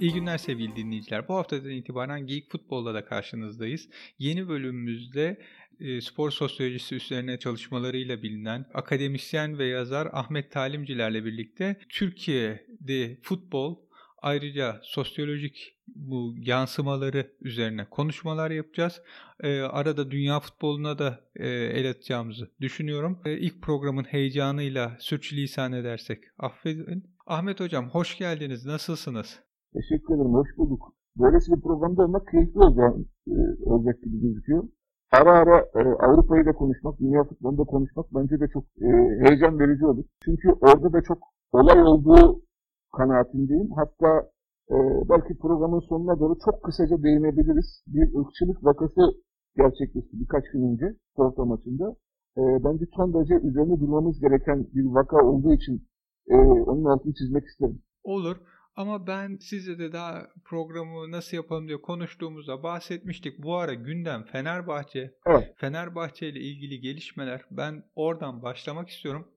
İyi günler sevgili dinleyiciler. Bu haftadan itibaren Geek Futbol'da da karşınızdayız. Yeni bölümümüzde e, spor sosyolojisi üzerine çalışmalarıyla bilinen akademisyen ve yazar Ahmet Talimcilerle birlikte Türkiye'de futbol ayrıca sosyolojik bu yansımaları üzerine konuşmalar yapacağız. E, arada dünya futboluna da e, el atacağımızı düşünüyorum. E, ilk programın heyecanıyla sürçülisan edersek affedin. Ahmet Hocam hoş geldiniz. Nasılsınız? Teşekkür ederim. Hoş bulduk. Böylesi bir programda olmak keyifli olacak, e, gibi gözüküyor. Ara ara e, Avrupa'yı da konuşmak, dünya futbolunda konuşmak bence de çok e, heyecan verici olur. Çünkü orada da çok olay olduğu kanaatindeyim. Hatta e, belki programın sonuna doğru çok kısaca değinebiliriz. Bir ırkçılık vakası gerçekleşti birkaç gün önce Porto maçında. Bence son derece üzerine durmamız gereken bir vaka olduğu için onun altını çizmek isterim. Olur. Ama ben size de daha programı nasıl yapalım diye konuştuğumuzda bahsetmiştik. Bu ara gündem Fenerbahçe. Evet. Fenerbahçe ile ilgili gelişmeler. Ben oradan başlamak istiyorum.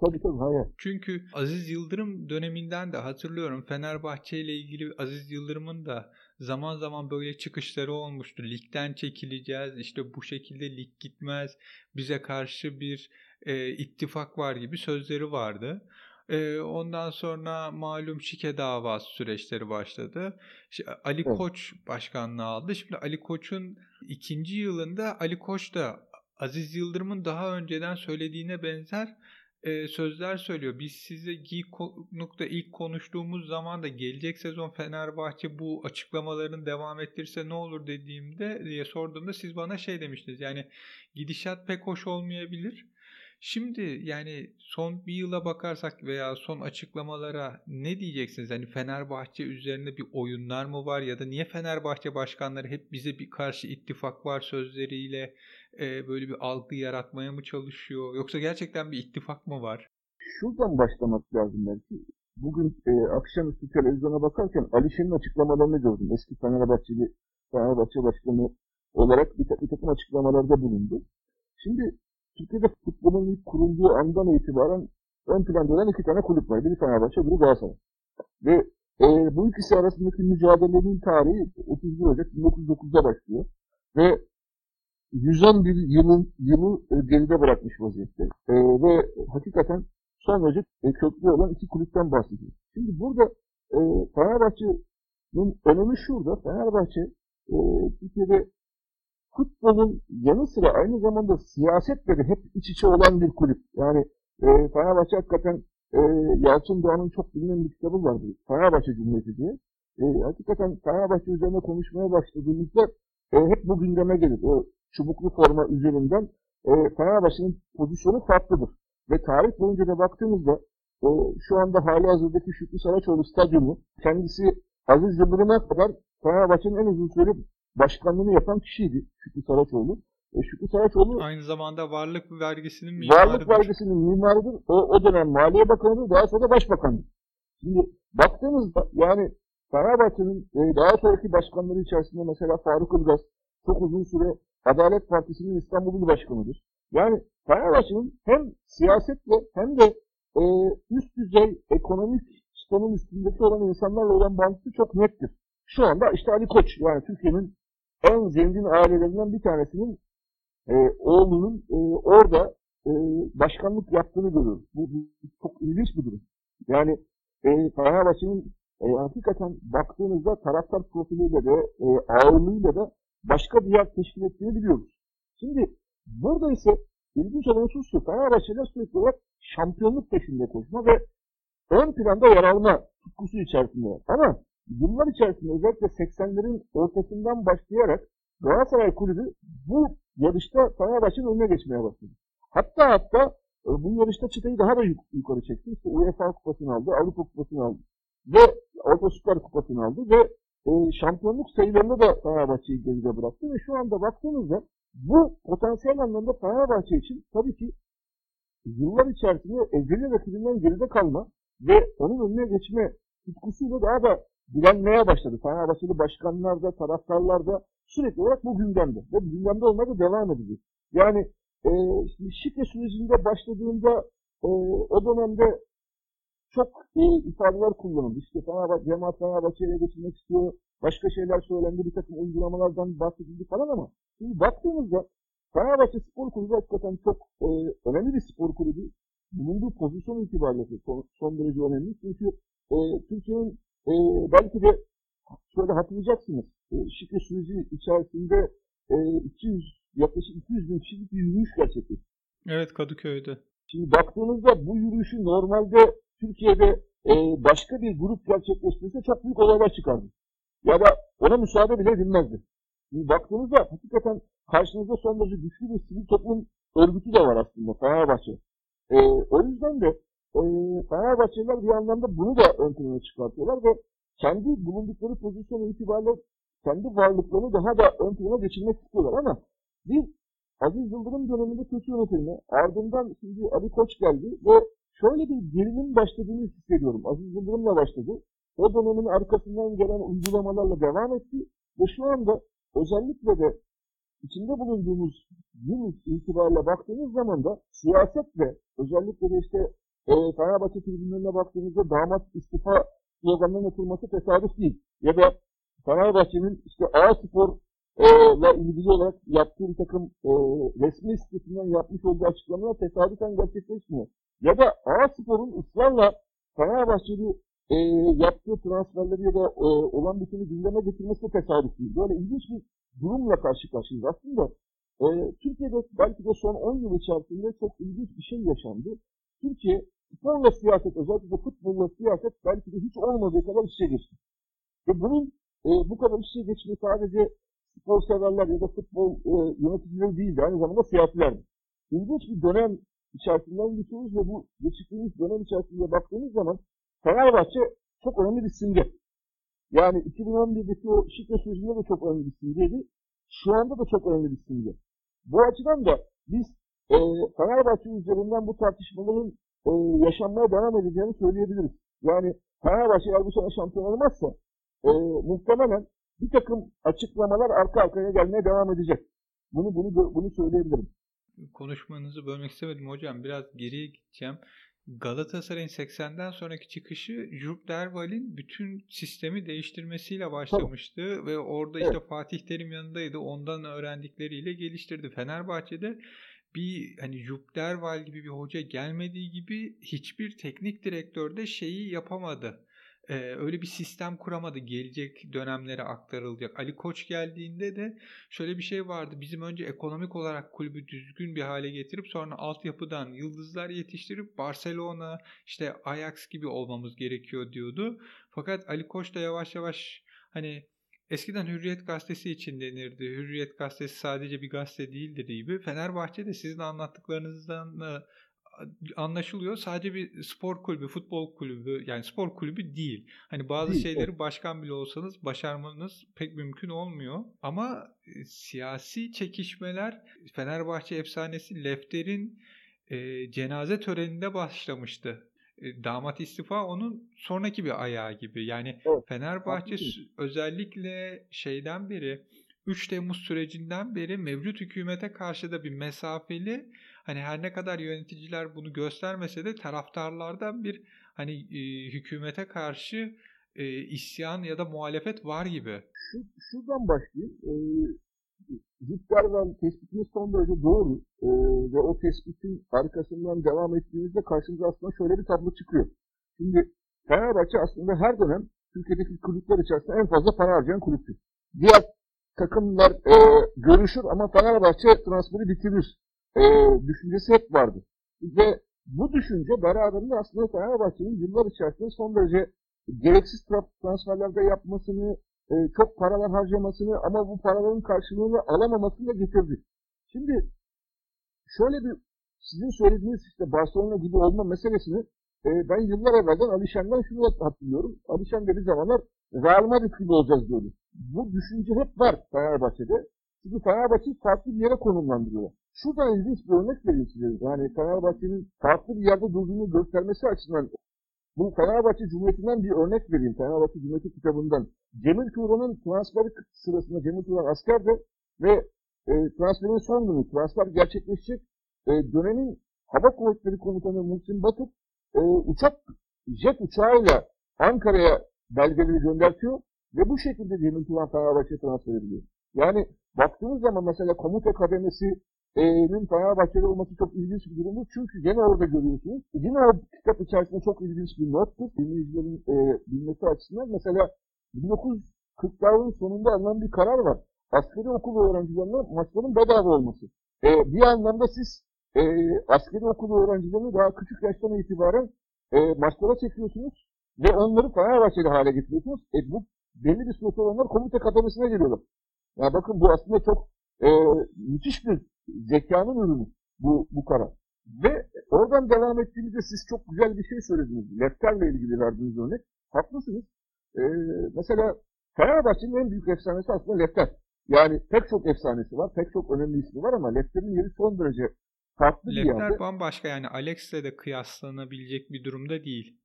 Tabii tabii hayır. Çünkü Aziz Yıldırım döneminden de hatırlıyorum Fenerbahçe ile ilgili Aziz Yıldırım'ın da zaman zaman böyle çıkışları olmuştu. Ligden çekileceğiz, işte bu şekilde lig gitmez, bize karşı bir e, ittifak var gibi sözleri vardı. E, ondan sonra malum şike davası süreçleri başladı. İşte Ali. Koç başkanlığı aldı. Şimdi Ali Koç'un ikinci yılında Ali Koç da Aziz Yıldırım'ın daha önceden söylediğine benzer e, sözler söylüyor. Biz size Geek.nokta ilk konuştuğumuz zaman da gelecek sezon Fenerbahçe bu açıklamaların devam ettirirse ne olur dediğimde diye sorduğumda siz bana şey demiştiniz. Yani gidişat pek hoş olmayabilir. Şimdi yani son bir yıla bakarsak veya son açıklamalara ne diyeceksiniz? Hani Fenerbahçe üzerine bir oyunlar mı var ya da niye Fenerbahçe başkanları hep bize bir karşı ittifak var sözleriyle e, böyle bir algı yaratmaya mı çalışıyor? Yoksa gerçekten bir ittifak mı var? Şuradan başlamak lazım belki. Bugün e, akşamüstü televizyona bakarken Alişen'in açıklamalarını gördüm. Eski Fenerbahçeli Fenerbahçe Başkanı olarak bir, bir takım açıklamalarda bulundu. Şimdi Türkiye'de futbolun ilk kurulduğu andan itibaren ön planda olan iki tane kulüp var. Biri Fenerbahçe, biri Galatasaray. Ve e, bu ikisi arasındaki mücadelenin tarihi 31 Ocak 1909'da başlıyor. Ve 111 yılın yılı e, geride bırakmış vaziyette. E, ve hakikaten son derece e, köklü olan iki kulüpten bahsediyor. Şimdi burada e, Fenerbahçe'nin önemi şurada. Fenerbahçe e, Türkiye'de futbolun yanı sıra aynı zamanda siyasetle de hep iç içe olan bir kulüp. Yani e, Fenerbahçe hakikaten e, Yalçın Doğan'ın çok bilinen bir kitabı vardı. Fenerbahçe Cumhuriyeti diye. E, hakikaten Fenerbahçe üzerine konuşmaya başladığımızda e, hep bu gündeme gelir. O çubuklu forma üzerinden e, Fenerbahçe'nin pozisyonu farklıdır. Ve tarih boyunca da baktığımızda e, şu anda hali hazırdaki Şükrü Saraçoğlu stadyumu kendisi Aziz Yıldırım'a kadar Fenerbahçe'nin en uzun süre başkanlığını yapan kişiydi Şükrü Saraçoğlu. E, Şükrü Saraçoğlu aynı zamanda varlık vergisinin mimarıdır. Varlık vergisinin mimarıdır. O, o dönem Maliye Bakanı'dır. Daha sonra Başbakanı. Şimdi baktığımızda yani Fenerbahçe'nin e, daha sonraki başkanları içerisinde mesela Faruk Ilgaz çok uzun süre Adalet Partisi'nin İstanbul İl Başkanı'dır. Yani Fenerbahçe'nin hem siyasetle hem de e, üst düzey ekonomik sistemin üstündeki olan insanlarla olan bağlantısı çok nettir. Şu anda işte Ali Koç yani Türkiye'nin en zengin ailelerinden bir tanesinin e, oğlunun e, orada e, başkanlık yaptığını görüyoruz. Bu, bu çok ilginç bir durum. Yani e, Fenerbahçe'nin e, hakikaten baktığınızda taraftar profiliyle de e, ağırlığıyla da başka bir yer teşkil ettiğini biliyoruz. Şimdi burada ise ilginç olan husus şu, Fenerbahçe'de sürekli olarak şampiyonluk peşinde koşma ve ön planda yer alma tutkusu içerisinde. Ama yıllar içerisinde özellikle 80'lerin ortasından başlayarak Galatasaray Kulübü bu yarışta Fenerbahçe'nin önüne geçmeye başladı. Hatta hatta e, bu yarışta çıtayı daha da yuk yukarı çekti. İşte UEFA kupasını aldı, Avrupa kupasını aldı ve Avrupa Süper kupasını aldı ve e, şampiyonluk sayılarında da Fenerbahçe'yi geride bıraktı ve şu anda baktığınızda bu potansiyel anlamda Fenerbahçe için tabii ki yıllar içerisinde ezeli rakibinden geride kalma ve onun önüne geçme tutkusuyla daha da direnmeye başladı. Fenerbahçeli başkanlar da, taraftarlar da sürekli olarak bu gündemde. Ve bu gündemde olmaya devam edecek. Yani e, şike sürecinde başladığında e, o dönemde çok e, ifadeler kullanıldı. İşte Fenerbahçe, Cemaat Fenerbahçe'ye geçirmek istiyor. Başka şeyler söylendi. Bir takım uygulamalardan bahsedildi falan ama şimdi baktığımızda Fenerbahçe Spor Kulübü hakikaten çok e, önemli bir spor kulübü. Bulunduğu pozisyon itibariyle son, son derece önemli. Çünkü e, Türkiye'nin e, belki de şöyle hatırlayacaksınız. E, şike süreci içerisinde e, 200 yaklaşık 200 bin kişilik bir yürüyüş gerçekleşti. Evet Kadıköy'de. Şimdi baktığınızda bu yürüyüşü normalde Türkiye'de e, başka bir grup gerçekleştirirse çok büyük olaylar çıkardı. Ya da ona müsaade bile edilmezdi. Şimdi baktığınızda hakikaten karşınızda son derece güçlü bir sivil toplum örgütü de var aslında Fenerbahçe. E, o yüzden de e, Fenerbahçeliler bir anlamda bunu da ön plana çıkartıyorlar ve kendi bulundukları pozisyon itibariyle kendi varlıklarını daha da ön plana geçirmek istiyorlar ama bir Aziz Yıldırım döneminde kötü yönetilme, ardından şimdi Ali Koç geldi ve şöyle bir gerilim başladığını hissediyorum. Aziz Yıldırım'la başladı. O dönemin arkasından gelen uygulamalarla devam etti ve şu anda özellikle de içinde bulunduğumuz yıl itibariyle baktığımız zaman da siyasetle özellikle de işte e, Fenerbahçe tribünlerine baktığımızda damat istifa sloganının atılması tesadüf değil. Ya da Fenerbahçe'nin işte A spor ile ilgili olarak yaptığı bir takım e, resmi sitesinden yapmış olduğu açıklamalar tesadüfen gerçekleşmiyor. Ya da A Spor'un ısrarla Fenerbahçeli e, yaptığı transferleri ya da e, olan biteni gündeme getirmesi de tesadüf değil. Böyle ilginç bir durumla karşı karşıyayız. Aslında e, Türkiye'de belki de son 10 yıl içerisinde çok ilginç bir şey yaşandı. Türkiye sporla siyaset, özellikle futbolla siyaset belki de hiç olmadığı kadar işe geçti. Ve bunun e, bu kadar işe geçme sadece futbol severler ya da futbol e, yöneticileri değildi. Aynı zamanda siyasilerdi. İlginç bir dönem içerisinden geçiyoruz ve bu geçtiğimiz dönem içerisinde baktığımız zaman Fenerbahçe çok önemli bir simge. Yani 2011'deki o şike sürecinde de çok önemli bir simgeydi. Şu anda da çok önemli bir simge. Bu açıdan da biz e, Fenerbahçe üzerinden bu tartışmaların e, yaşanmaya devam edeceğini söyleyebiliriz. Yani Fenerbahçe eğer bu sene şampiyon olmazsa e, muhtemelen bir takım açıklamalar arka arkaya gelmeye devam edecek. Bunu bunu bunu söyleyebilirim. Konuşmanızı bölmek istemedim hocam. Biraz geriye gideceğim. Galatasaray'ın 80'den sonraki çıkışı Jupp Derwal'in bütün sistemi değiştirmesiyle başlamıştı Tabii. ve orada işte evet. Fatih Terim yanındaydı. Ondan öğrendikleriyle geliştirdi. Fenerbahçe'de bir hani Jupp Derwal gibi bir hoca gelmediği gibi hiçbir teknik direktör de şeyi yapamadı e, öyle bir sistem kuramadı. Gelecek dönemlere aktarılacak. Ali Koç geldiğinde de şöyle bir şey vardı. Bizim önce ekonomik olarak kulübü düzgün bir hale getirip sonra altyapıdan yıldızlar yetiştirip Barcelona, işte Ajax gibi olmamız gerekiyor diyordu. Fakat Ali Koç da yavaş yavaş hani Eskiden Hürriyet Gazetesi için denirdi. Hürriyet Gazetesi sadece bir gazete değildir gibi. Fenerbahçe de sizin anlattıklarınızdan anlaşılıyor. Sadece bir spor kulübü, futbol kulübü yani spor kulübü değil. Hani bazı değil, şeyleri evet. başkan bile olsanız başarmanız pek mümkün olmuyor. Ama e, siyasi çekişmeler Fenerbahçe efsanesi Lefter'in e, cenaze töreninde başlamıştı. E, damat istifa onun sonraki bir ayağı gibi. Yani evet, Fenerbahçe özellikle şeyden beri 3 Temmuz sürecinden beri mevcut hükümete karşı da bir mesafeli hani her ne kadar yöneticiler bunu göstermese de taraftarlardan bir hani e, hükümete karşı e, isyan ya da muhalefet var gibi. Şu, şuradan başlayayım. E, Zütterman tespitiniz son derece doğru e, ve o tespitin arkasından devam ettiğimizde karşımıza aslında şöyle bir tablo çıkıyor. Şimdi Fenerbahçe aslında her dönem Türkiye'deki kulüpler içerisinde en fazla para harcayan kulüptür. Diğer takımlar e, görüşür ama Fenerbahçe transferi bitirir e, düşüncesi hep vardı. Ve bu düşünce beraberinde aslında Fenerbahçe'nin yıllar içerisinde son derece gereksiz transferlerde yapmasını, e, çok paralar harcamasını ama bu paraların karşılığını alamamasını da getirdi. Şimdi şöyle bir sizin söylediğiniz işte Barcelona gibi olma meselesini e, ben yıllar evvelden Alişen'den şunu hatırlıyorum. Alişen de bir zamanlar Real Madrid gibi olacağız diyordu. Bu düşünce hep var Fenerbahçe'de. Çünkü Fenerbahçe'yi farklı bir yere konumlandırıyor. Şuradan ilginç bir örnek vereyim size. Yani Fenerbahçe'nin farklı bir yerde durduğunu göstermesi açısından bu Fenerbahçe Cumhuriyeti'nden bir örnek vereyim. Fenerbahçe Cumhuriyeti kitabından. Cemil Turan'ın transferi sırasında Cemil Turan askerde ve e, transferin son günü transfer gerçekleşecek. E, dönemin Hava Kuvvetleri Komutanı Muhsin Batık e, uçak jet uçağıyla Ankara'ya belgeleri göndertiyor ve bu şekilde Cemil Turan Fenerbahçe'ye transfer ediliyor. Yani baktığınız zaman mesela komuta kademesinin Fenerbahçe'de olması çok ilginç bir durumdur. Çünkü gene orada görüyorsunuz. Yine o kitap içerisinde çok ilginç bir nottur. Dinleyicilerin e, bilmesi açısından. Mesela 1940'ların sonunda alınan bir karar var. Askeri okul öğrencilerine maçların bedava olması. E, bir anlamda siz e, askeri okul öğrencilerini daha küçük yaştan itibaren e, maçlara çekiyorsunuz ve onları Fenerbahçeli hale getiriyorsunuz. E, bu belli bir süre sonra onlar komite kademesine geliyorlar. Yani bakın bu aslında çok e, müthiş bir zekanın ürünü bu, bu karar. Ve oradan devam ettiğimizde siz çok güzel bir şey söylediniz. Lefter'le ilgili verdiğiniz örnek. Haklısınız. E, mesela Fenerbahçe'nin en büyük efsanesi aslında Lefter. Yani pek çok efsanesi var, pek çok önemli ismi var ama Lefter'in yeri son derece farklı Lefter bir yerde. bambaşka yani Alex'le de kıyaslanabilecek bir durumda değil.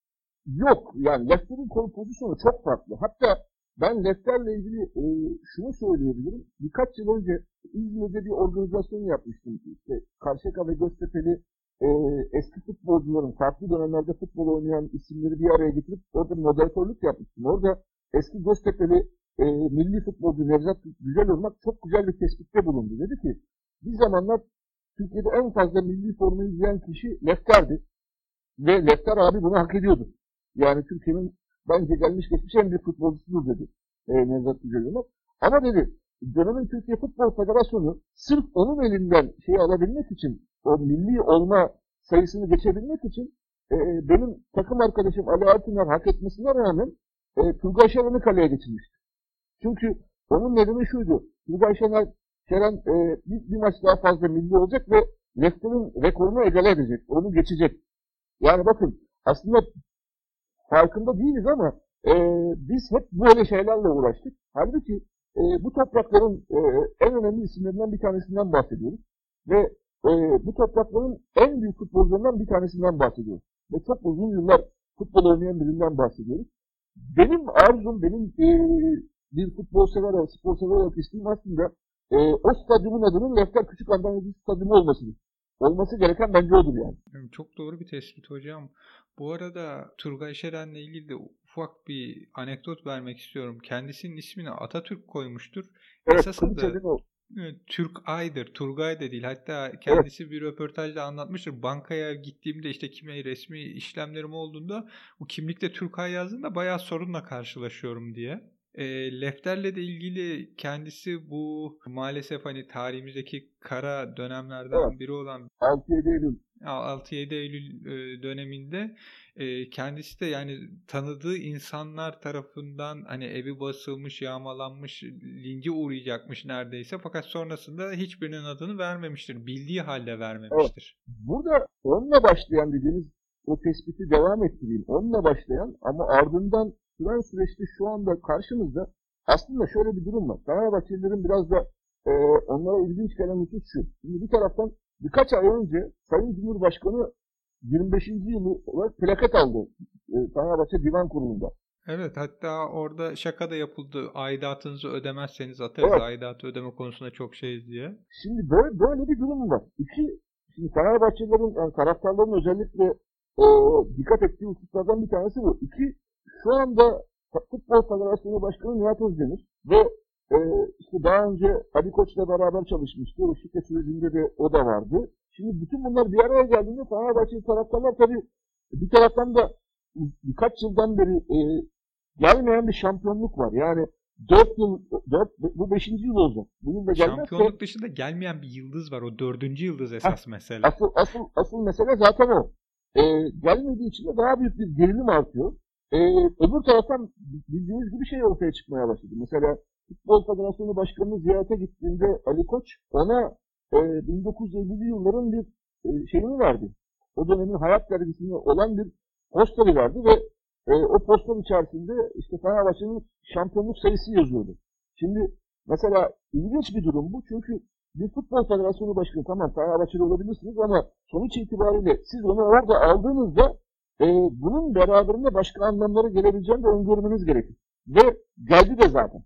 Yok yani Lefter'in konu pozisyonu çok farklı. Hatta ben Lefter'le ilgili e, şunu söyleyebilirim. Birkaç yıl önce İzmir'de bir organizasyon yapmıştım. İşte Karşıyaka ve Göztepe'li e, eski futbolcuların farklı dönemlerde futbol oynayan isimleri bir araya getirip orada moderatörlük yapmıştım. Orada eski Göztepe'li e, milli futbolcu Nevzat Güzelırmak çok güzel bir tespitte bulundu. Dedi ki bir zamanlar Türkiye'de en fazla milli formayı izleyen kişi Lefter'di. Ve Lefter abi bunu hak ediyordu. Yani Türkiye'nin bence gelmiş geçmiş en büyük futbolcusudur dedi e, Nevzat Güzelirmak. Ama dedi dönemin Türkiye Futbol Federasyonu sırf onun elinden şeyi alabilmek için o milli olma sayısını geçebilmek için e, benim takım arkadaşım Ali Altıner hak etmesine rağmen e, Turgay Şeren'i kaleye geçirmişti. Çünkü onun nedeni şuydu. Turgay Şener, Şeren e, bir, bir maç daha fazla milli olacak ve Lefter'in rekorunu egale edecek. Onu geçecek. Yani bakın aslında farkında değiliz ama e, biz hep böyle şeylerle uğraştık. Halbuki e, bu toprakların e, en önemli isimlerinden bir tanesinden bahsediyoruz. Ve e, bu toprakların en büyük futbolcularından bir tanesinden bahsediyoruz. Ve çok uzun yıllar futbol oynayan birinden bahsediyoruz. Benim arzum, benim e, bir futbol sever, spor sever olarak isteğim aslında e, o stadyumun adının Lefter Küçük Antalya'daki stadyumu olmasıdır. Olması gereken bence odur yani. Çok doğru bir tespit hocam. Bu arada Turgay Şeren'le ilgili de ufak bir anekdot vermek istiyorum. Kendisinin ismini Atatürk koymuştur. Evet, Esasında. Türk Ay'dır, Turgay da değil. Hatta kendisi bir röportajda anlatmıştır. Bankaya gittiğimde işte kime resmi işlemlerim olduğunda o kimlikte Türk Ay yazdığında bayağı sorunla karşılaşıyorum diye. E, Lefter'le de ilgili kendisi bu maalesef hani tarihimizdeki kara dönemlerden evet. biri olan 6-7 Eylül 6-7 Eylül döneminde kendisi de yani tanıdığı insanlar tarafından hani evi basılmış, yağmalanmış, lince uğrayacakmış neredeyse fakat sonrasında hiçbirinin adını vermemiştir. Bildiği halde vermemiştir. Evet. Burada onunla başlayan dediğiniz o tespiti devam ettireyim. Onunla başlayan ama ardından süren süreçte şu anda karşımızda aslında şöyle bir durum var. Fenerbahçelilerin biraz da e, onlara ilginç gelen husus şu. Şimdi bir taraftan birkaç ay önce Sayın Cumhurbaşkanı 25. yılı olarak plaket aldı e, Fenerbahçe Divan Kurulu'nda. Evet hatta orada şaka da yapıldı. Aidatınızı ödemezseniz atarız evet. aidatı ödeme konusunda çok şeyiz diye. Şimdi böyle, böyle bir durum var. İki, şimdi Fenerbahçelilerin yani taraftarların özellikle e, dikkat ettiği hususlardan bir tanesi bu. İki, şu anda Futbol Federasyonu Başkanı Nihat Özdemir ve e, işte daha önce Ali Koç'la beraber çalışmıştı. O şirket sürecinde de o da vardı. Şimdi bütün bunlar bir araya geldiğinde Fenerbahçe taraftarlar tabii bir taraftan da birkaç yıldan beri e, gelmeyen bir şampiyonluk var. Yani 4 yıl, 4, bu 5. yıl olacak. Bugün de gelmezse, Şampiyonluk dışında gelmeyen bir yıldız var. O 4. yıldız esas heh, mesele. Asıl, asıl, asıl mesele zaten o. E, gelmediği için de daha büyük bir gerilim artıyor. E, öbür taraftan bildiğiniz gibi şey ortaya çıkmaya başladı. Mesela Futbol Federasyonu Başkanı'nı ziyarete gittiğinde Ali Koç ona e, 1950'li yılların bir e, şeyini verdi. O dönemin hayat dergisinde olan bir posteri verdi ve e, o poster içerisinde işte Fenerbahçe'nin şampiyonluk sayısı yazıyordu. Şimdi mesela ilginç bir durum bu çünkü bir futbol federasyonu başkanı tamam Fenerbahçeli olabilirsiniz ama sonuç itibariyle siz onu orada aldığınızda e, bunun beraberinde başka anlamlara gelebileceğini de öngörmeniz gerekir. Ve geldi de zaten.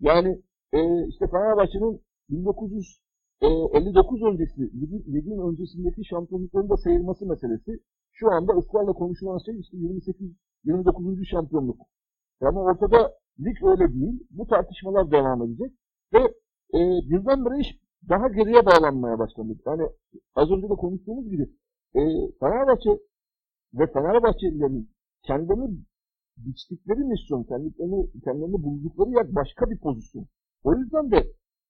Yani e, işte Fenerbahçe'nin 1959 öncesi, ligin öncesindeki şampiyonlukların da sayılması meselesi. şu anda ısrarla konuşulan şey işte 28 29. şampiyonluk. Ama ortada lig öyle değil. Bu tartışmalar devam edecek ve e, birdenbire iş daha geriye bağlanmaya başladı. Yani az önce de konuştuğumuz gibi e, Fenerbahçe ve Fenerbahçelilerin kendilerini biçtikleri misyon, kendilerini, kendilerini buldukları yer başka bir pozisyon. O yüzden de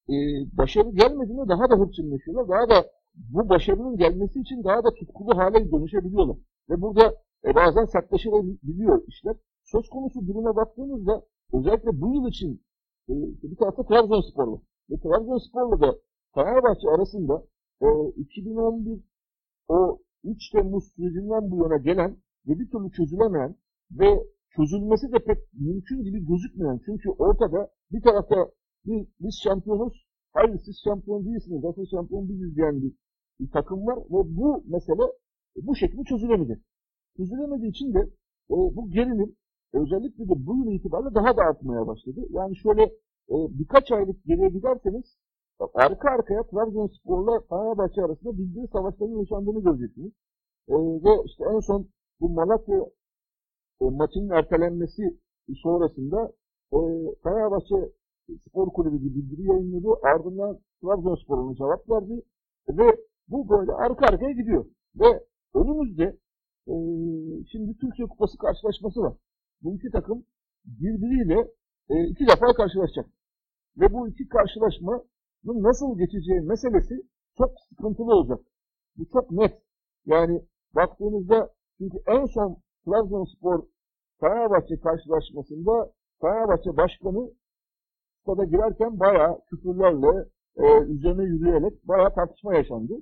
e, başarı gelmediğinde daha da hırçınlaşıyorlar. Daha da bu başarının gelmesi için daha da tutkulu hale dönüşebiliyorlar. Ve burada e, bazen sertleşebiliyor işler. Söz konusu duruma baktığımızda özellikle bu yıl için e, bir tarafta Trabzonspor. Ve Trabzonspor'la da Fenerbahçe arasında e, 2011 o 3 Temmuz sürecinden bu yana gelen ve bir türlü çözülemeyen ve çözülmesi de pek mümkün gibi gözükmeyen. Çünkü ortada bir tarafta bir, biz şampiyonuz, hayır siz şampiyon değilsiniz, asıl şampiyon biziz diyen bir, bir takım var ve bu mesele bu şekilde çözülemeyecek. Çözülemediği için de e, bu gerilim özellikle de bu yıl itibariyle daha da artmaya başladı. Yani şöyle e, birkaç aylık geriye giderseniz arka arkaya Trabzonspor'la Fenerbahçe arasında bildiği savaşların yaşandığını göreceksiniz. E, ve işte en son bu Malatya e, maçının ertelenmesi sonrasında e, Fenerbahçe Spor Kulübü bir bildiri yayınladı. Ardından Trabzonspor'un cevap verdi. Ve bu böyle arka arkaya gidiyor. Ve önümüzde e, şimdi Türkiye Kupası karşılaşması var. Bu iki takım birbiriyle e, iki defa karşılaşacak. Ve bu iki karşılaşmanın nasıl geçeceği meselesi çok sıkıntılı olacak. Bu çok net. Yani baktığınızda çünkü en son Trabzonspor Fenerbahçe karşılaşmasında Fenerbahçe Başkanı stada girerken bayağı küfürlerle e, üzerine yürüyerek bayağı tartışma yaşandı.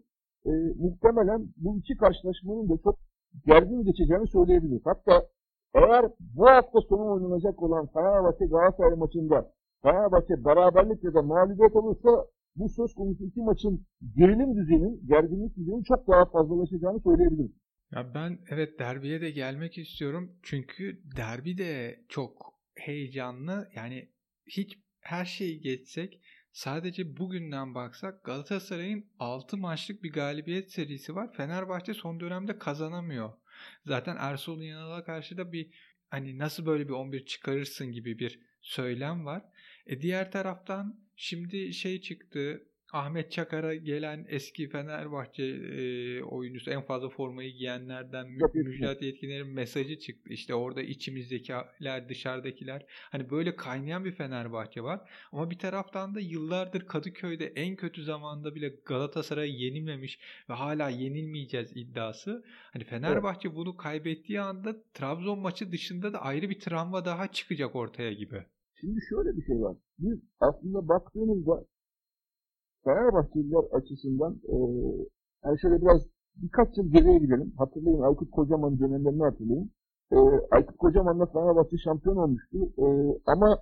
E, muhtemelen bu iki karşılaşmanın da çok gergin geçeceğini söyleyebiliriz. Hatta eğer bu hafta sonu oynanacak olan Fenerbahçe Galatasaray maçında Fenerbahçe beraberlik ya da mağlubiyet olursa bu söz konusu iki maçın gerilim düzeyinin, gerginlik düzeyinin çok daha fazlalaşacağını söyleyebiliriz. Ya ben evet derbiye de gelmek istiyorum. Çünkü derbi de çok heyecanlı. Yani hiç her şeyi geçsek sadece bugünden baksak Galatasaray'ın 6 maçlık bir galibiyet serisi var. Fenerbahçe son dönemde kazanamıyor. Zaten Ersun Yanal'a karşı da bir hani nasıl böyle bir 11 çıkarırsın gibi bir söylem var. E diğer taraftan şimdi şey çıktı Ahmet Çakar'a gelen eski Fenerbahçe e, oyuncusu en fazla formayı giyenlerden Müjdat Yetkinler'in mesajı çıktı. İşte orada içimizdekiler, dışarıdakiler. Hani böyle kaynayan bir Fenerbahçe var. Ama bir taraftan da yıllardır Kadıköy'de en kötü zamanda bile Galatasaray'ı yenilmemiş ve hala yenilmeyeceğiz iddiası. Hani Fenerbahçe evet. bunu kaybettiği anda Trabzon maçı dışında da ayrı bir travma daha çıkacak ortaya gibi. Şimdi şöyle bir şey var. Biz aslında baktığımızda Fenerbahçeliler açısından e, yani şöyle biraz birkaç yıl geriye gidelim. Hatırlayın Aykut Kocaman dönemlerini hatırlayın. E, Aykut Kocaman'la Fenerbahçe şampiyon olmuştu. E, ama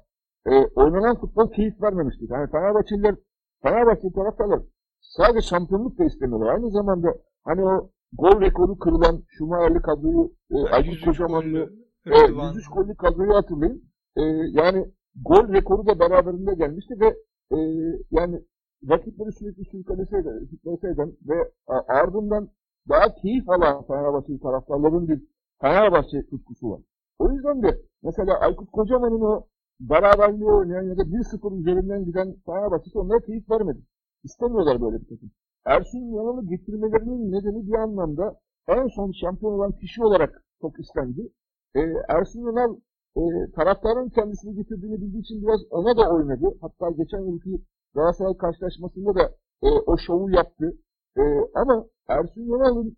e, oynanan futbol keyif vermemişti. Yani Fenerbahçeliler, Fenerbahçe taraftarlar sadece şampiyonluk da istemiyorlar. Aynı zamanda hani o gol rekoru kırılan Şumayerli kadroyu e, Aykut Kocaman'lı e, 103 gollü kadroyu hatırlayın. E, yani gol rekoru da beraberinde gelmişti ve e, yani rakipleri sürekli sürüklese eden, sürüklese ve ardından daha keyif alan Fenerbahçe taraftarların bir Fenerbahçe tutkusu var. O yüzden de mesela Aykut Kocaman'ın o beraberliği oynayan ya da 1-0 üzerinden giden Fenerbahçe'si onlara keyif vermedi. İstemiyorlar böyle bir takım. Ersun Yanal'ı getirmelerinin nedeni bir anlamda en son şampiyon olan kişi olarak çok istendi. Ee, Ersun Yanal e, taraftarın kendisini getirdiğini bildiği için biraz ona da oynadı. Hatta geçen yılki Galatasaray karşılaşmasında da e, o şovu yaptı. E, ama Ersun Yanal'ın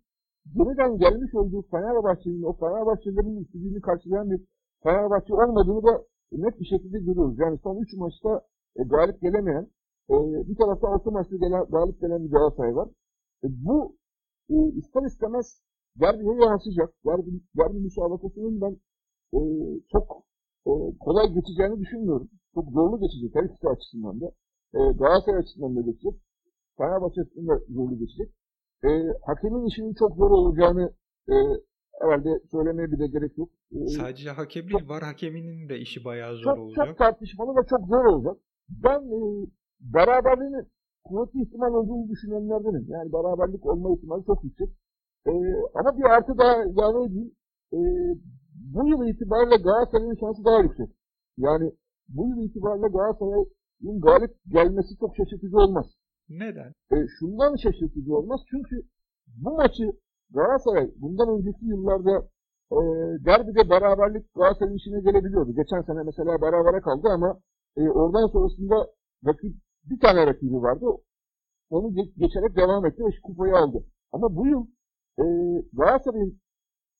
yeniden gelmiş olduğu Fenerbahçe'nin o Fenerbahçelilerin istediğini karşılayan bir Fenerbahçe olmadığını da net bir şekilde görüyoruz. Yani son 3 maçta e, galip gelemeyen, e, bir tarafta 6 maçta gelen, galip gelen bir Galatasaray var. E, bu e, ister istemez derbiye yansıyacak. Derbi, derbi müsabakasının ben e, çok e, kolay geçeceğini düşünmüyorum. Çok zorlu geçecek her ikisi açısından da e, Galatasaray açısından da geçecek. Fenerbahçe açısından da zorlu geçecek. E, hakemin işinin çok zor olacağını e, herhalde söylemeye bile gerek yok. E, Sadece hakem değil, var hakeminin de işi bayağı zor çok, olacak. Çok tartışmalı ve çok zor olacak. Ben e, beraberliğin kuvvetli ihtimal olduğunu düşünenlerdenim. Yani beraberlik olma ihtimali çok yüksek. E, ama bir artı daha ilave edeyim. E, bu yıl itibariyle Galatasaray'ın şansı daha yüksek. Yani bu yıl itibariyle Galatasaray'ın galip gelmesi çok şaşırtıcı olmaz. Neden? E, şundan şaşırtıcı olmaz. Çünkü bu maçı Galatasaray bundan önceki yıllarda e, derbide beraberlik Galatasaray'ın işine gelebiliyordu. Geçen sene mesela berabere kaldı ama e, oradan sonrasında rakip bir tane rakibi vardı. Onu geçerek devam etti ve kupayı aldı. Ama bu yıl e, Galatasaray'ın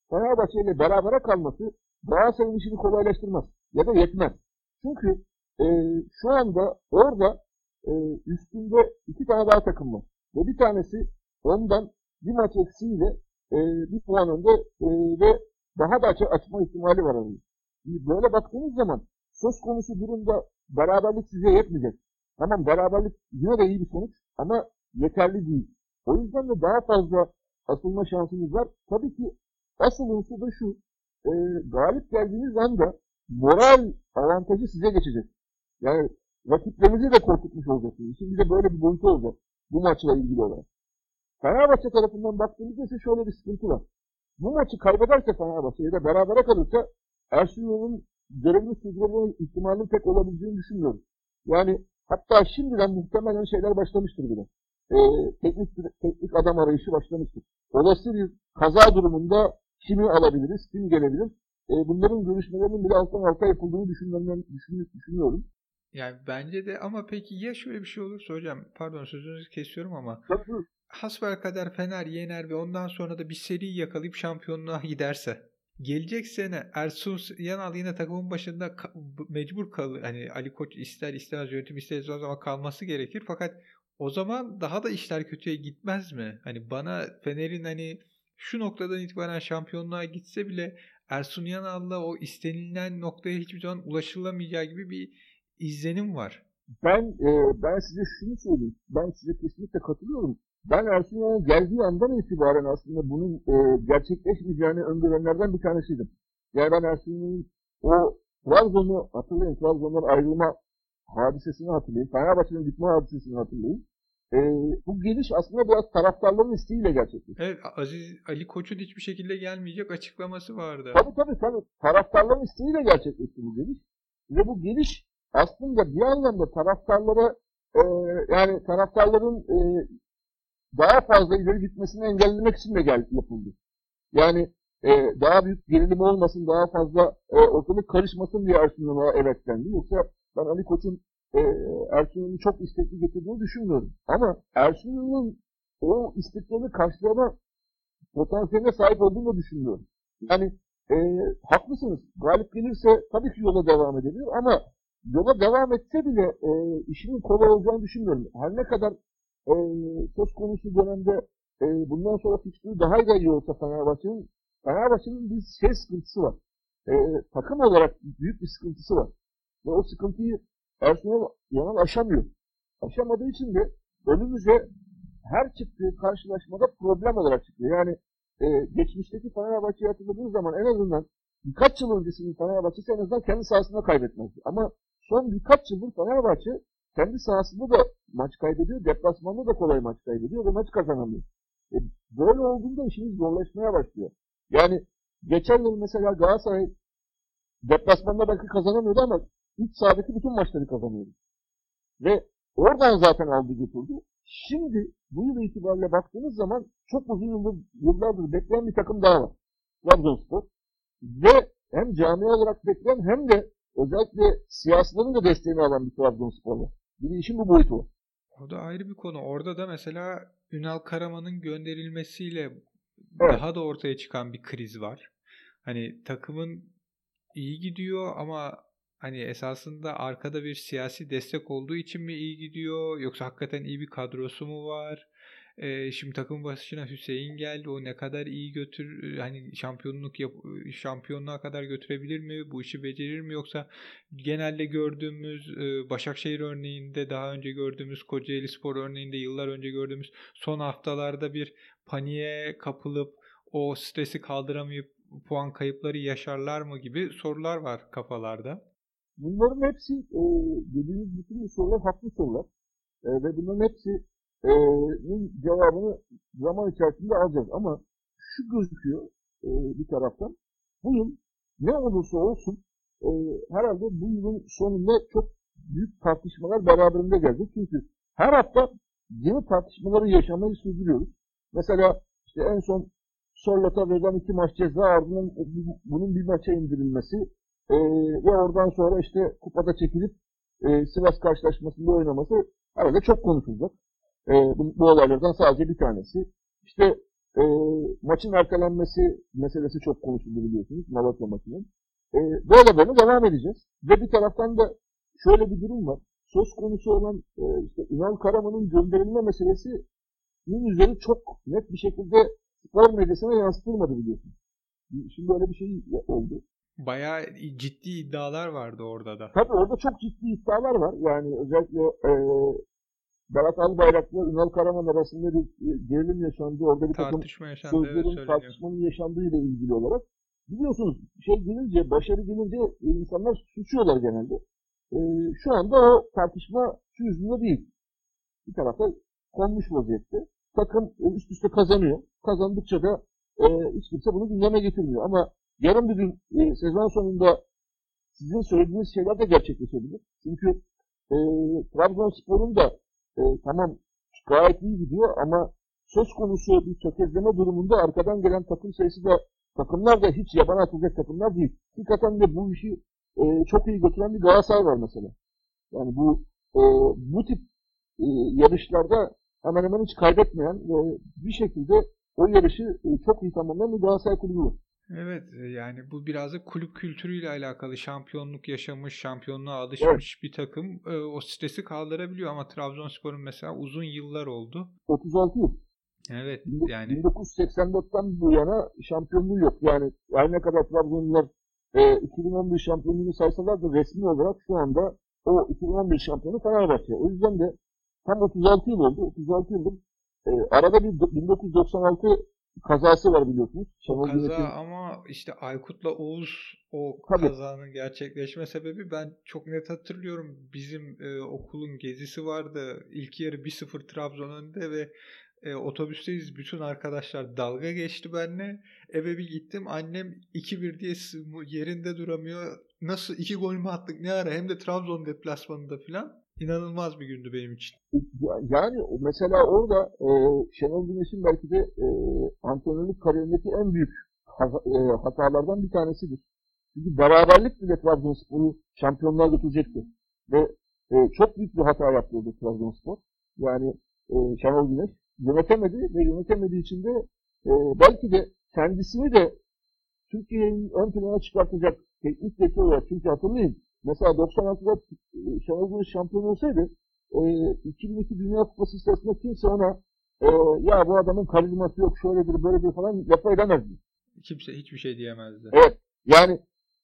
Fenerbahçe ile berabere kalması Galatasaray'ın işini kolaylaştırmaz. Ya da yetmez. Çünkü e, şu anda orada e, üstünde iki tane daha takım var. Ve bir tanesi ondan bir maç eksiğiyle e, bir puan önde e, ve daha da aç açma ihtimali var onun. Böyle baktığınız zaman söz konusu durumda beraberlik size yetmeyecek. Tamam beraberlik yine de iyi bir sonuç ama yeterli değil. O yüzden de daha fazla asılma şansınız var. Tabii ki asıl unsur da şu. E, galip geldiğiniz anda moral avantajı size geçecek. Yani rakiplerinizi de korkutmuş olacaksınız. Şimdi de böyle bir boyutu olacak. Bu maçla ilgili olarak. Fenerbahçe tarafından baktığımızda ise şöyle bir sıkıntı var. Bu maçı kaybederse Fenerbahçe ya da berabere kalırsa Ersun görevini sürdürme ihtimalinin pek olabileceğini düşünmüyorum. Yani hatta şimdiden muhtemelen şeyler başlamıştır bile. Ee, teknik, teknik adam arayışı başlamıştır. Olası bir kaza durumunda kimi alabiliriz, kim gelebilir? Ee, bunların görüşmelerinin bile alttan alta yapıldığını düşünmem, düşünüyorum. Yani bence de ama peki ya şöyle bir şey olursa hocam pardon sözünüzü kesiyorum ama Tabii. hasbel kadar Fener yener ve ondan sonra da bir seri yakalayıp şampiyonluğa giderse gelecek sene Ersun Yanal yine takımın başında mecbur kalır. Hani Ali Koç ister istemez yönetim ister o zaman kalması gerekir. Fakat o zaman daha da işler kötüye gitmez mi? Hani bana Fener'in hani şu noktadan itibaren şampiyonluğa gitse bile Ersun Yanal'la o istenilen noktaya hiçbir zaman ulaşılamayacağı gibi bir izlenim var. Ben e, ben size şunu söyleyeyim. Ben size kesinlikle katılıyorum. Ben Ersun Yanal'ın geldiği andan itibaren aslında bunun e, gerçekleşmeyeceğini öngörenlerden bir tanesiydim. Yani ben Ersun o Trabzon'u hatırlayın. Trabzon'dan ayrılma hadisesini hatırlayın. Fenerbahçe'nin gitme hadisesini hatırlayın. E, bu geliş aslında biraz taraftarların isteğiyle gerçekleşti. Evet Aziz Ali Koç'un hiçbir şekilde gelmeyecek açıklaması vardı. Tabii tabii tabii. Taraftarların isteğiyle gerçekleşti bu geliş. Ve bu geliş aslında bir anlamda taraftarlara e, yani taraftarların e, daha fazla ileri gitmesini engellemek için de gel, yapıldı. Yani e, daha büyük gerilim olmasın, daha fazla e, ortalık karışmasın diye Ersun'a evet dendi. Yoksa ben Ali Koç'un e, Ersun'un çok istekli getirdiğini düşünmüyorum. Ama Ersun'un o isteklerini karşılama potansiyeline sahip olduğunu düşünmüyorum. Yani e, haklısınız. Galip gelirse tabii ki yola devam edebilir ama yola devam etse bile e, işinin kolay olacağını düşünmüyorum. Her ne kadar e, söz konusu dönemde e, bundan sonra fikstürü daha da iyi olsa Fenerbahçe'nin Fenerbahçe'nin bir şey sıkıntısı var. E, takım olarak büyük bir sıkıntısı var. Ve o sıkıntıyı Ersun Yanal aşamıyor. Aşamadığı için de önümüze her çıktığı karşılaşmada problem olarak çıkıyor. Yani e, geçmişteki Fenerbahçe'yi hatırladığınız zaman en azından birkaç yıl öncesinin Fenerbahçe'si en azından kendi sahasında kaybetmezdi. Ama son birkaç yıldır Fenerbahçe kendi sahasında da maç kaybediyor, deplasmanda da kolay maç kaybediyor ve maç kazanamıyor. E, böyle olduğunda işimiz zorlaşmaya başlıyor. Yani geçen yıl mesela Galatasaray deplasmanda belki kazanamıyordu ama iç sahadaki bütün maçları kazanıyordu. Ve oradan zaten aldı götürdü. Şimdi bu yıl itibariyle baktığınız zaman çok uzun yıldır, yıllardır bekleyen bir takım daha var. Trabzonspor. Ve hem cami olarak bekleyen hem de özellikle siyasilerin de desteğini alan bir Trabzonspor var. Bir işin bu boyutu var. O da ayrı bir konu. Orada da mesela Ünal Karaman'ın gönderilmesiyle evet. daha da ortaya çıkan bir kriz var. Hani takımın iyi gidiyor ama hani esasında arkada bir siyasi destek olduğu için mi iyi gidiyor yoksa hakikaten iyi bir kadrosu mu var? Ee, şimdi takım başına Hüseyin geldi. O ne kadar iyi götür hani şampiyonluk yap, şampiyonluğa kadar götürebilir mi? Bu işi becerir mi yoksa genelde gördüğümüz e, Başakşehir örneğinde daha önce gördüğümüz Kocaeli Spor örneğinde yıllar önce gördüğümüz son haftalarda bir paniğe kapılıp o stresi kaldıramayıp puan kayıpları yaşarlar mı gibi sorular var kafalarda. Bunların hepsi e, dediğiniz bütün sorular haklı sorular. E, ve bunların hepsi e, cevabını zaman içerisinde alacağız. Ama şu gözüküyor e, bir taraftan. Bu yıl ne olursa olsun e, herhalde bu yılın sonunda çok büyük tartışmalar beraberinde geldi. Çünkü her hafta yeni tartışmaları yaşamayı sürdürüyoruz. Mesela işte en son Sorlot'a verilen iki maç ceza ardından bunun bir maça indirilmesi e, ve oradan sonra işte kupada çekilip e, Sivas karşılaşmasında oynaması herhalde çok konuşulacak. E, bu, bu olaylardan sadece bir tanesi. İşte e, maçın ertelenmesi meselesi çok konuşuldu biliyorsunuz Malatya maçının. E, böyle böyle devam edeceğiz. Ve bir taraftan da şöyle bir durum var. Söz konusu olan e, işte Ünal Karaman'ın gönderilme meselesinin üzeri çok net bir şekilde spor medyasına yansıtılmadı biliyorsunuz. Şimdi öyle bir şey oldu. Bayağı ciddi iddialar vardı orada da. Tabii orada çok ciddi iddialar var. Yani özellikle e, Berat Albayrak'la Ünal Karaman arasında bir e, gerilim yaşandı. Orada bir Tartışma yaşandı, sözlerin, evet, tartışmanın yaşandığı ile ilgili olarak. Biliyorsunuz şey gelince, başarı gelince insanlar suçuyorlar genelde. E, şu anda o tartışma şu yüzünde değil. Bir tarafta konmuş vaziyette. Takım üst üste kazanıyor. Kazandıkça da e, hiç kimse bunu gündeme getirmiyor. Ama yarın bir gün e, sezon sonunda sizin söylediğiniz şeyler de gerçekleşebilir. Çünkü e, Trabzonspor'un da e, tamam gayet iyi gidiyor ama söz konusu bir tökezleme durumunda arkadan gelen takım sayısı da takımlar da hiç yabana atılacak takımlar değil. Hakikaten de bu işi e, çok iyi götüren bir Galatasaray var mesela. Yani bu e, bu tip e, yarışlarda hemen hemen hiç kaybetmeyen ve bir şekilde o yarışı e, çok iyi tamamlayan bir Galatasaray kulübü var. Evet e, yani bu biraz da kulüp kültürüyle alakalı şampiyonluk yaşamış, şampiyonluğa alışmış evet. bir takım e, o stresi kaldırabiliyor ama Trabzonspor'un mesela uzun yıllar oldu. 36 yıl. Evet yani. 1984'ten bu yana şampiyonluğu yok. Yani her ne kadar Trabzonlular e, 2011 şampiyonluğunu saysalar da resmi olarak şu anda o 2011 şampiyonu Fenerbahçe. O yüzden de tam 36 yıl oldu. 36 yıldır e, arada bir 1996 kazası var biliyorsunuz. Şenol kaza Güneş'in... ama işte Aykut'la Oğuz o Tabii. kazanın gerçekleşme sebebi ben çok net hatırlıyorum. Bizim e, okulun gezisi vardı. İlk yarı 1-0 Trabzon önünde ve e, otobüsteyiz. Bütün arkadaşlar dalga geçti benimle. Eve bir gittim. Annem 2-1 diye yerinde duramıyor. Nasıl iki gol mü attık ne ara hem de Trabzon deplasmanında falan. İnanılmaz bir gündü benim için. Yani mesela orada e, Şenol Güneş'in belki de e, antrenörlük kariyerindeki en büyük e, hatalardan bir tanesidir. Çünkü beraberlik bile Trabzonspor'u şampiyonluğa götürecekti. Ve e, çok büyük bir hata yaptı Trabzonspor. Yani e, Şenol Güneş yönetemedi ve yönetemediği için de e, belki de kendisini de Türkiye'nin ön plana çıkartacak teknik direktör olarak çünkü hatırlayın Mesela 96'da e, Şenol şampiyon olsaydı e, 2002 Dünya Kupası sırasında kimse ona e, ya bu adamın karizması yok şöyledir böyledir falan lafı edemezdi. Kimse hiçbir şey diyemezdi. Evet. Yani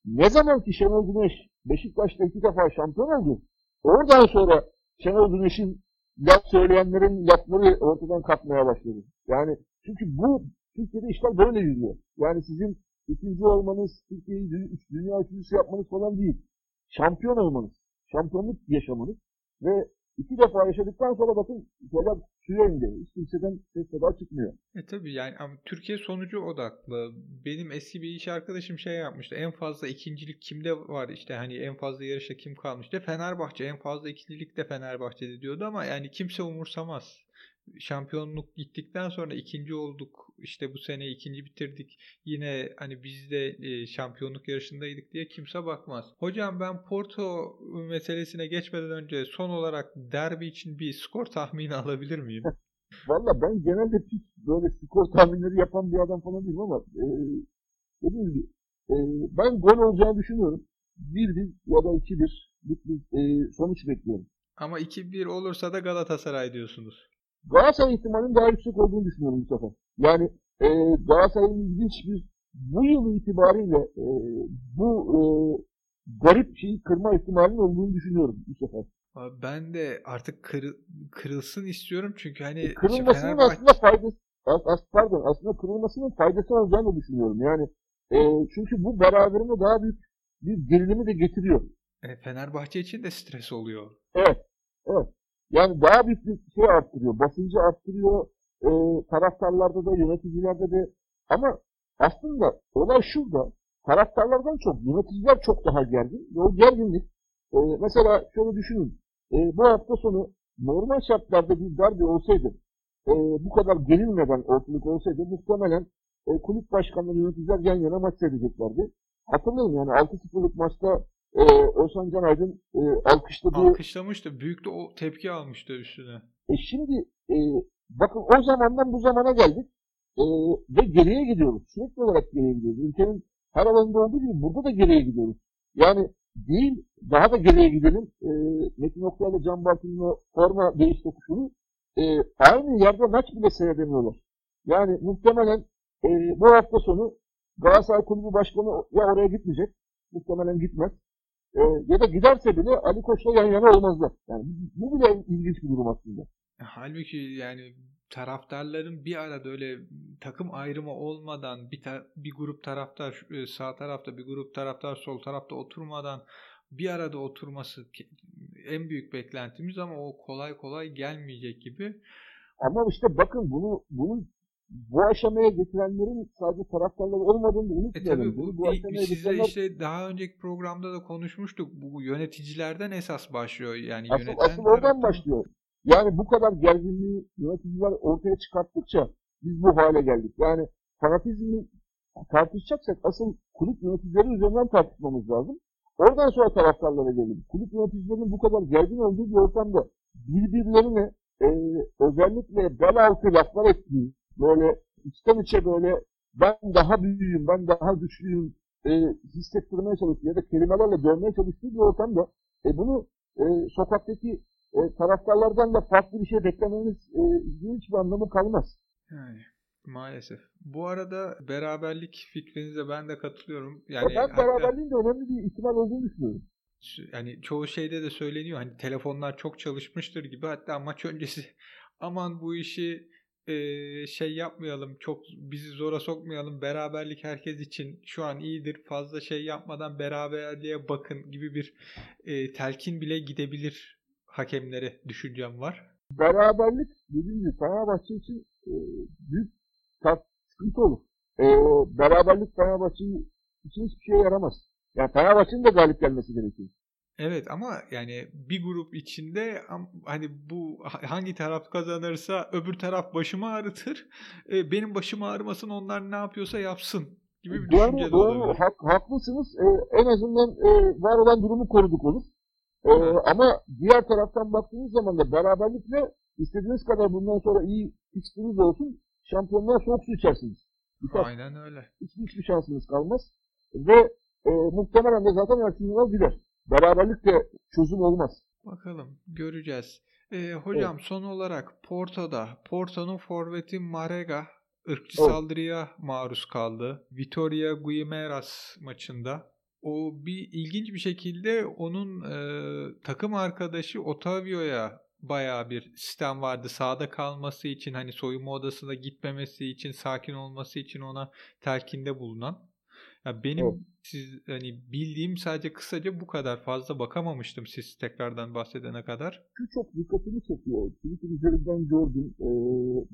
ne zaman ki Şenol Güneş Beşiktaş'ta iki defa şampiyon oldu oradan sonra Şenol Güneş'in laf söyleyenlerin lafları ortadan kalkmaya başladı. Yani çünkü bu Türkiye'de işler böyle yürüyor. Yani sizin ikinci olmanız, Türkiye'yi dünya üçüncüsü yapmanız falan değil şampiyon olmanız, şampiyonluk yaşamanız ve iki defa yaşadıktan sonra bakın şeyler suya indi. Hiç kimseden ses kadar çıkmıyor. E tabi yani ama Türkiye sonucu odaklı. Benim eski bir iş arkadaşım şey yapmıştı. En fazla ikincilik kimde var işte hani en fazla yarışta kim kalmıştı? Fenerbahçe en fazla ikincilik de Fenerbahçe'de diyordu ama yani kimse umursamaz şampiyonluk gittikten sonra ikinci olduk. İşte bu sene ikinci bitirdik. Yine hani biz de e, şampiyonluk yarışındaydık diye kimse bakmaz. Hocam ben Porto meselesine geçmeden önce son olarak derbi için bir skor tahmini alabilir miyim? Valla ben genelde hiç böyle skor tahminleri yapan bir adam falan değilim ama e, dediğim gibi e, ben gol olacağını düşünüyorum. 1-1 ya da 2-1 bir e, sonuç bekliyorum. Ama 2-1 olursa da Galatasaray diyorsunuz. Galatasaray ihtimalinin daha yüksek olduğunu düşünüyorum bu sefer. Yani e, Galatasaray'ın ilginç bir bu yıl itibariyle e, bu e, garip şeyi kırma ihtimalinin olduğunu düşünüyorum bu sefer. Ben de artık kır, kırılsın istiyorum çünkü hani e, kırılmasının Fenerbahçe... aslında faydası as, pardon aslında kırılmasının faydası olacağını düşünüyorum. Yani e, çünkü bu beraberinde daha büyük bir gerilimi de getiriyor. E, Fenerbahçe için de stres oluyor. Evet. Evet. Yani daha bir şey arttırıyor. Basıncı arttırıyor. E, taraftarlarda da yöneticilerde de Ama aslında olay şurada. Taraftarlardan çok yöneticiler çok daha gergin. Ve o gerginlik e, mesela şöyle düşünün. E, bu hafta sonu normal şartlarda bir derbi olsaydı e, bu kadar gerilmeden ortalık olsaydı muhtemelen e, kulüp başkanları yöneticiler yan yana maç seyredeceklerdi. Hatırlayın yani 6-0'lık maçta e, Oğuzhan Can Aydın e, alkışladığı... Alkışlamıştı. Büyük de o tepki almıştı üstüne. E şimdi e, bakın o zamandan bu zamana geldik e, ve geriye gidiyoruz. Sürekli olarak geriye gidiyoruz. Ülkenin her alanında olduğu gibi burada da geriye gidiyoruz. Yani değil daha da geriye gidelim. E, Metin Oktay ile Can Bartın'ın o forma değiş tokuşunu e, aynı yerde maç bile seyredemiyorlar. Yani muhtemelen e, bu hafta sonu Galatasaray Kulübü Başkanı ya oraya gitmeyecek, muhtemelen gitmez. E, ya da giderse bile Ali Koç'la yan yana olmazlar. Yani bu bile ilginç bir durum aslında. Halbuki yani taraftarların bir arada öyle takım ayrımı olmadan bir ta- bir grup taraftar e, sağ tarafta bir grup taraftar sol tarafta oturmadan bir arada oturması en büyük beklentimiz ama o kolay kolay gelmeyecek gibi. Ama işte bakın bunu bunun bu aşamaya getirenlerin sadece taraftarları olmadığını unutmayalım. E tabii bu, bu aşamaya size getirenler... işte daha önceki programda da konuşmuştuk. Bu yöneticilerden esas başlıyor. Yani asıl, yöneten asıl oradan taraftan... başlıyor. Yani bu kadar gerginliği yöneticiler ortaya çıkarttıkça biz bu hale geldik. Yani fanatizmi tartışacaksak asıl kulüp yöneticileri üzerinden tartışmamız lazım. Oradan sonra taraftarlara gelelim. Kulüp yöneticilerinin bu kadar gergin olduğu bir ortamda birbirlerine e, özellikle bel altı laflar ettiği, böyle içten içe böyle ben daha büyüğüm, ben daha güçlüyüm e, hissettirmeye çalıştığı ya da kelimelerle dövmeye çalıştığı bir ortamda e, bunu e, sokaktaki e, taraftarlardan da farklı bir şey beklemeniz e, hiçbir anlamı kalmaz. Yani maalesef. Bu arada beraberlik fikrinize ben de katılıyorum. Yani e ben beraberliğin de önemli bir ihtimal olduğunu düşünüyorum. Yani çoğu şeyde de söyleniyor. Hani telefonlar çok çalışmıştır gibi. Hatta maç öncesi aman bu işi e, şey yapmayalım. Çok bizi zora sokmayalım. Beraberlik herkes için şu an iyidir. Fazla şey yapmadan beraberliğe bakın gibi bir e, telkin bile gidebilir hakemlere düşüncem var. Beraberlik dediğim gibi Fenerbahçe için e, büyük sıkıntı olur. E, beraberlik Fenerbahçe için hiçbir şeye yaramaz. Yani Fenerbahçe'nin de galip gelmesi gerekiyor. Evet ama yani bir grup içinde hani bu hangi taraf kazanırsa öbür taraf başımı ağrıtır. E, benim başım ağrımasın onlar ne yapıyorsa yapsın gibi bir doğru, düşünce doğru. olabilir. Hak, haklısınız. E, en azından e, var olan durumu koruduk olur. Ee, ama diğer taraftan baktığınız zaman da beraberlikle istediğiniz kadar bundan sonra iyi fikstürünüz olsun şampiyonlar soğuk su içersiniz. Biter. Aynen öyle. Hiç, hiçbir şansınız kalmaz. Ve e, muhtemelen de zaten Arsenal gider. Beraberlik de çözüm olmaz. Bakalım göreceğiz. Ee, hocam evet. son olarak Porto'da Porto'nun forveti Marega ırkçı evet. saldırıya maruz kaldı. Vitoria Guimeras maçında o bir ilginç bir şekilde onun e, takım arkadaşı Otavio'ya baya bir sistem vardı. Sağda kalması için hani soyunma odasına gitmemesi için, sakin olması için ona telkinde bulunan. Ya benim evet. siz hani bildiğim sadece kısaca bu kadar fazla bakamamıştım siz tekrardan bahsedene kadar. Şu çok dikkatimi çekiyor. Twitter üzerinden gördüm. E,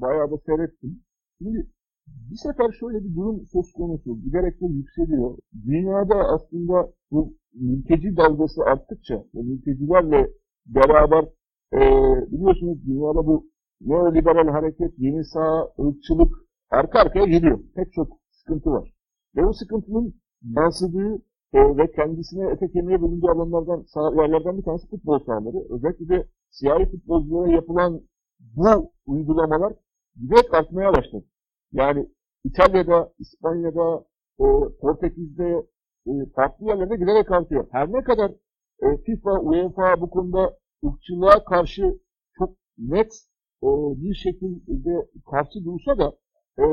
bayağı da seyrettim. Şimdi bir sefer şöyle bir durum söz konusu. Giderek de yükseliyor. Dünyada aslında bu mülteci dalgası arttıkça ve mültecilerle beraber e, biliyorsunuz dünyada bu neoliberal hareket, yeni sağ, ırkçılık arka arkaya geliyor. Pek çok sıkıntı var. Bu sıkıntının yansıdığı e, ve kendisine ete kemiğe bölündüğü alanlardan, yerlerden bir tanesi futbol sahaları. Özellikle de siyahi futbolculara yapılan bu uygulamalar giderek artmaya başladı. Yani İtalya'da, İspanya'da, e, Portekiz'de e, farklı yerlerde giderek artıyor. Her ne kadar e, FIFA, UEFA bu konuda ırkçılığa karşı çok net e, bir şekilde karşı dursa da e,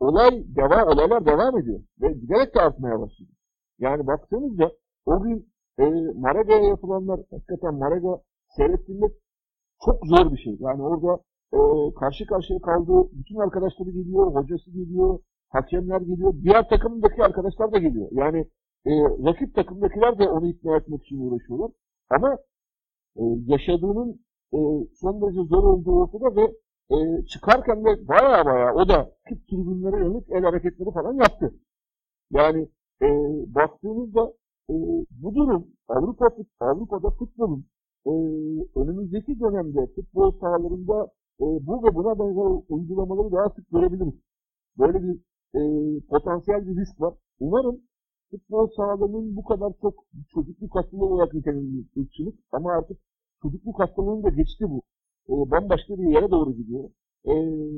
olay devam, olaylar devam ediyor. Ve giderek de artmaya başlıyor. Yani baktığınızda o gün e, Maraga'ya yapılanlar hakikaten Maraga seyrettiğinde çok zor bir şey. Yani orada e, karşı karşıya kaldığı bütün arkadaşları geliyor, hocası geliyor, hakemler geliyor, diğer takımdaki arkadaşlar da geliyor. Yani e, rakip takımdakiler de onu ikna etmek için uğraşıyorlar. Ama e, yaşadığının e, son derece zor olduğu ortada ve e, çıkarken de baya baya o da Türk tribünlere yönelik el hareketleri falan yaptı. Yani e, baktığımızda e, bu durum Avrupa Avrupa'da futbolun e, önümüzdeki dönemde futbol sahalarında e, bu ve buna benzer uygulamaları daha sık görebiliriz. Böyle bir e, potansiyel bir risk var. Umarım futbol sahalarının bu kadar çok çocukluk hastalığı olarak ırkçılık ama artık çocukluk hastalığını da geçti bu. E, bambaşka bir yere doğru gidiyor. E,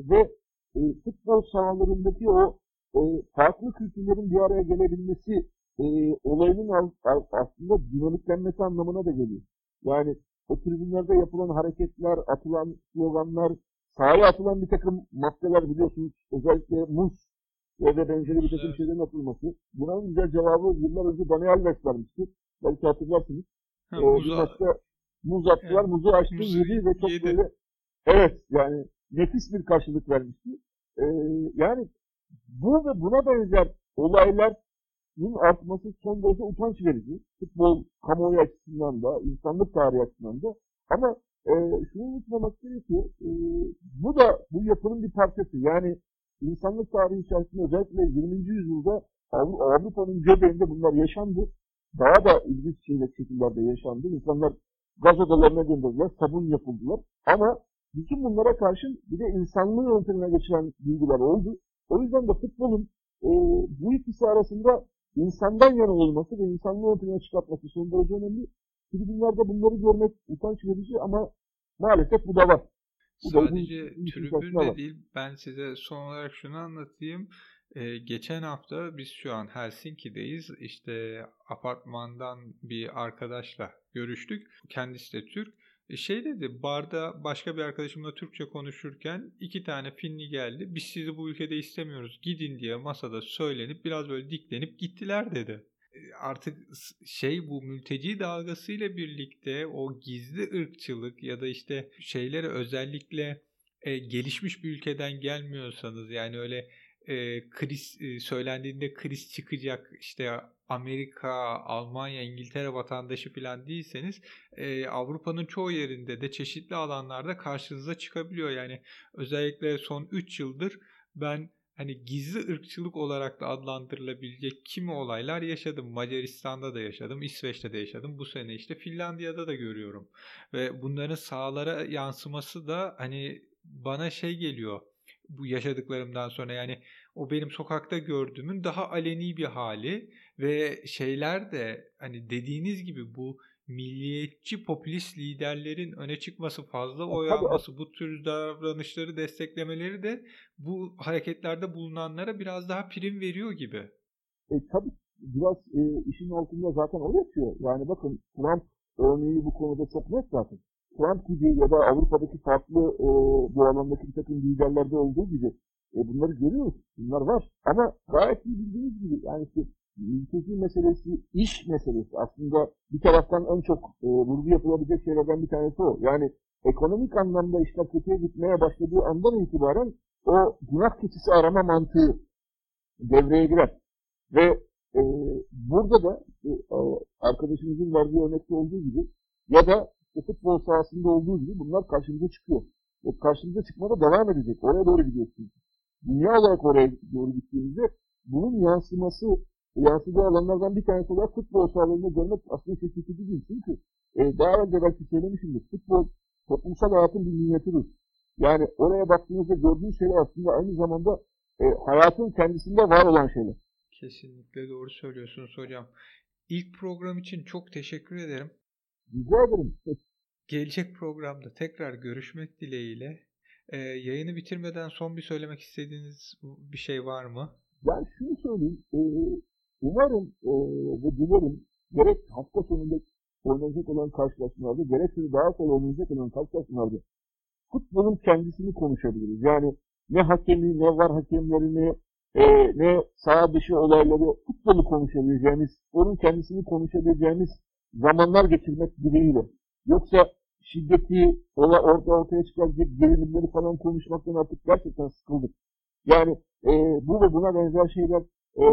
ve e, futbol sahalarındaki o e, farklı kültürlerin bir araya gelebilmesi e, olayının aslında dinamiklenmesi anlamına da geliyor. Yani o tribünlerde yapılan hareketler, atılan sloganlar, sahaya atılan bir takım maddeler biliyorsunuz. Özellikle muz ve benzeri bir takım şeylerin atılması. Buna en güzel cevabı yıllar önce Dani Alves vermişti. Belki hatırlarsınız. Ha, ee, muza... Muz attılar, evet. muzu açtı, yedi ve çok yedi. böyle evet yani nefis bir karşılık vermişti. Ee, yani bu ve buna benzer olaylar artması son derece utanç verici. Futbol kamuoyu açısından da, insanlık tarihi açısından da. Ama e, şunu unutmamak gerekiyor. E, bu da bu yapının bir parçası. Yani insanlık tarihi içerisinde özellikle 20. yüzyılda Avrupa'nın göbeğinde bunlar yaşandı. Daha da ilginç şeyler, şekillerde yaşandı. İnsanlar gaz odalarına gönderdiler, sabun yapıldılar. Ama bütün bunlara karşın bir de insanlığı yöntemine geçiren bilgiler oldu. O yüzden de futbolun e, bu ikisi arasında insandan yana olması ve insanlığı ortaya çıkartması son derece önemli. Tribünlerde bunları görmek utanç verici ama maalesef bu da var. Bu Sadece tribünde değil ben size son olarak şunu anlatayım. Ee, geçen hafta biz şu an Helsinki'deyiz. İşte apartmandan bir arkadaşla görüştük. Kendisi de Türk. E, şey dedi barda başka bir arkadaşımla Türkçe konuşurken iki tane Finli geldi. Biz sizi bu ülkede istemiyoruz gidin diye masada söylenip biraz böyle diklenip gittiler dedi. E, artık şey bu mülteci dalgasıyla birlikte o gizli ırkçılık ya da işte şeyleri özellikle e, gelişmiş bir ülkeden gelmiyorsanız yani öyle e, kriz e, söylendiğinde kriz çıkacak işte Amerika, Almanya, İngiltere vatandaşı falan değilseniz e, Avrupa'nın çoğu yerinde de çeşitli alanlarda karşınıza çıkabiliyor. Yani özellikle son 3 yıldır ben hani gizli ırkçılık olarak da adlandırılabilecek kimi olaylar yaşadım. Macaristan'da da yaşadım, İsveç'te de yaşadım. Bu sene işte Finlandiya'da da görüyorum. Ve bunların sahalara yansıması da hani bana şey geliyor bu yaşadıklarımdan sonra yani o benim sokakta gördüğümün daha aleni bir hali ve şeyler de hani dediğiniz gibi bu milliyetçi popülist liderlerin öne çıkması, fazla oy alması, bu tür davranışları desteklemeleri de bu hareketlerde bulunanlara biraz daha prim veriyor gibi. E, tabii biraz e, işin altında zaten o yatıyor. Yani bakın Trump örneği bu konuda çok net zaten. Trump gibi ya da Avrupa'daki farklı e, bu alandaki bir takım liderlerde olduğu gibi e, bunları görüyoruz. Bunlar var. Ama gayet iyi bildiğiniz gibi yani işte mülteci meselesi, iş meselesi aslında bir taraftan en çok e, vurgu yapılabilecek şeylerden bir tanesi o. Yani ekonomik anlamda işler kötüye gitmeye başladığı andan itibaren o günah keçisi arama mantığı devreye girer. Ve e, burada da e, arkadaşımızın verdiği örnekte olduğu gibi ya da işte futbol sahasında olduğu gibi bunlar karşımıza çıkıyor. Ve karşımıza çıkmada devam edecek. Oraya doğru gidiyorsunuz. Dünya olarak oraya doğru gittiğimizde bunun yansıması, yansıdığı alanlardan bir tanesi olarak futbol sahalarında görmek aslında şaşırtıcı değil. Çünkü e, daha önce belki söylemişimdir. Futbol toplumsal hayatın bir minyatürü. Yani oraya baktığınızda gördüğünüz şeyler aslında aynı zamanda e, hayatın kendisinde var olan şeyler. Kesinlikle doğru söylüyorsunuz hocam. İlk program için çok teşekkür ederim. Rica ederim. Gelecek programda tekrar görüşmek dileğiyle. Ee, yayını bitirmeden son bir söylemek istediğiniz bir şey var mı? Ben şunu söyleyeyim. E, umarım e, ve dilerim gerek hafta sonunda oynanacak olan karşılaşmalarda gerekse daha sonra oynanacak olan karşılaşmalarda futbolun kendisini konuşabiliriz. Yani ne hakemi, ne var hakemlerini, e, ne sağ dışı olayları futbolu konuşabileceğimiz, onun kendisini konuşabileceğimiz zamanlar geçirmek dileğiyle. Yoksa şiddeti ola, orta ortaya çıkaracak gerilimleri falan konuşmaktan artık gerçekten sıkıldık. Yani e, bu ve buna benzer şeyler e,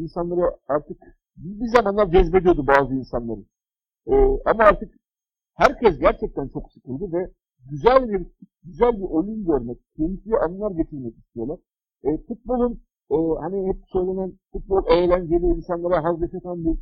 insanları artık bir zamanlar cezbediyordu bazı insanları. E, ama artık herkes gerçekten çok sıkıldı ve güzel bir güzel bir oyun görmek, keyifli anlar getirmek istiyorlar. E, futbolun e, hani hep söylenen futbol eğlenceli, insanlara haz yaşatan bir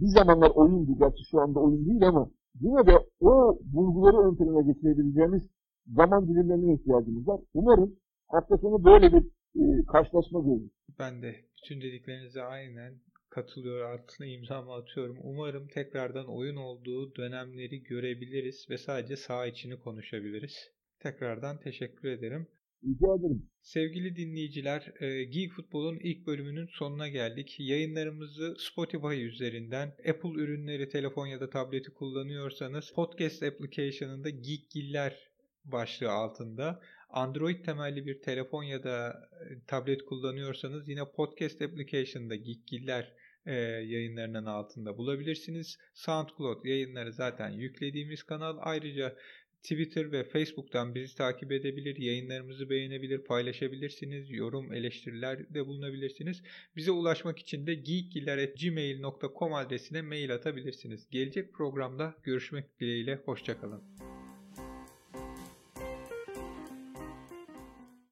bir zamanlar oyundu. Gerçi şu anda oyun değil ama yine de o bulguları ön plana getirebileceğimiz zaman dilimlerine ihtiyacımız var. Umarım hafta sonu böyle bir e, karşılaşma görürüz. Ben de bütün dediklerinize aynen katılıyor altına imzamı atıyorum. Umarım tekrardan oyun olduğu dönemleri görebiliriz ve sadece sağ içini konuşabiliriz. Tekrardan teşekkür ederim. Rica ederim. Sevgili dinleyiciler, e, Geek Futbol'un ilk bölümünün sonuna geldik. Yayınlarımızı Spotify üzerinden, Apple ürünleri, telefon ya da tableti kullanıyorsanız podcast application'ında Geekgiller başlığı altında Android temelli bir telefon ya da e, tablet kullanıyorsanız yine podcast application'da Geekgiller e, yayınlarının altında bulabilirsiniz. SoundCloud yayınları zaten yüklediğimiz kanal. Ayrıca Twitter ve Facebook'tan bizi takip edebilir, yayınlarımızı beğenebilir, paylaşabilirsiniz, yorum, eleştiriler de bulunabilirsiniz. Bize ulaşmak için de geekgiller.gmail.com adresine mail atabilirsiniz. Gelecek programda görüşmek dileğiyle, hoşçakalın.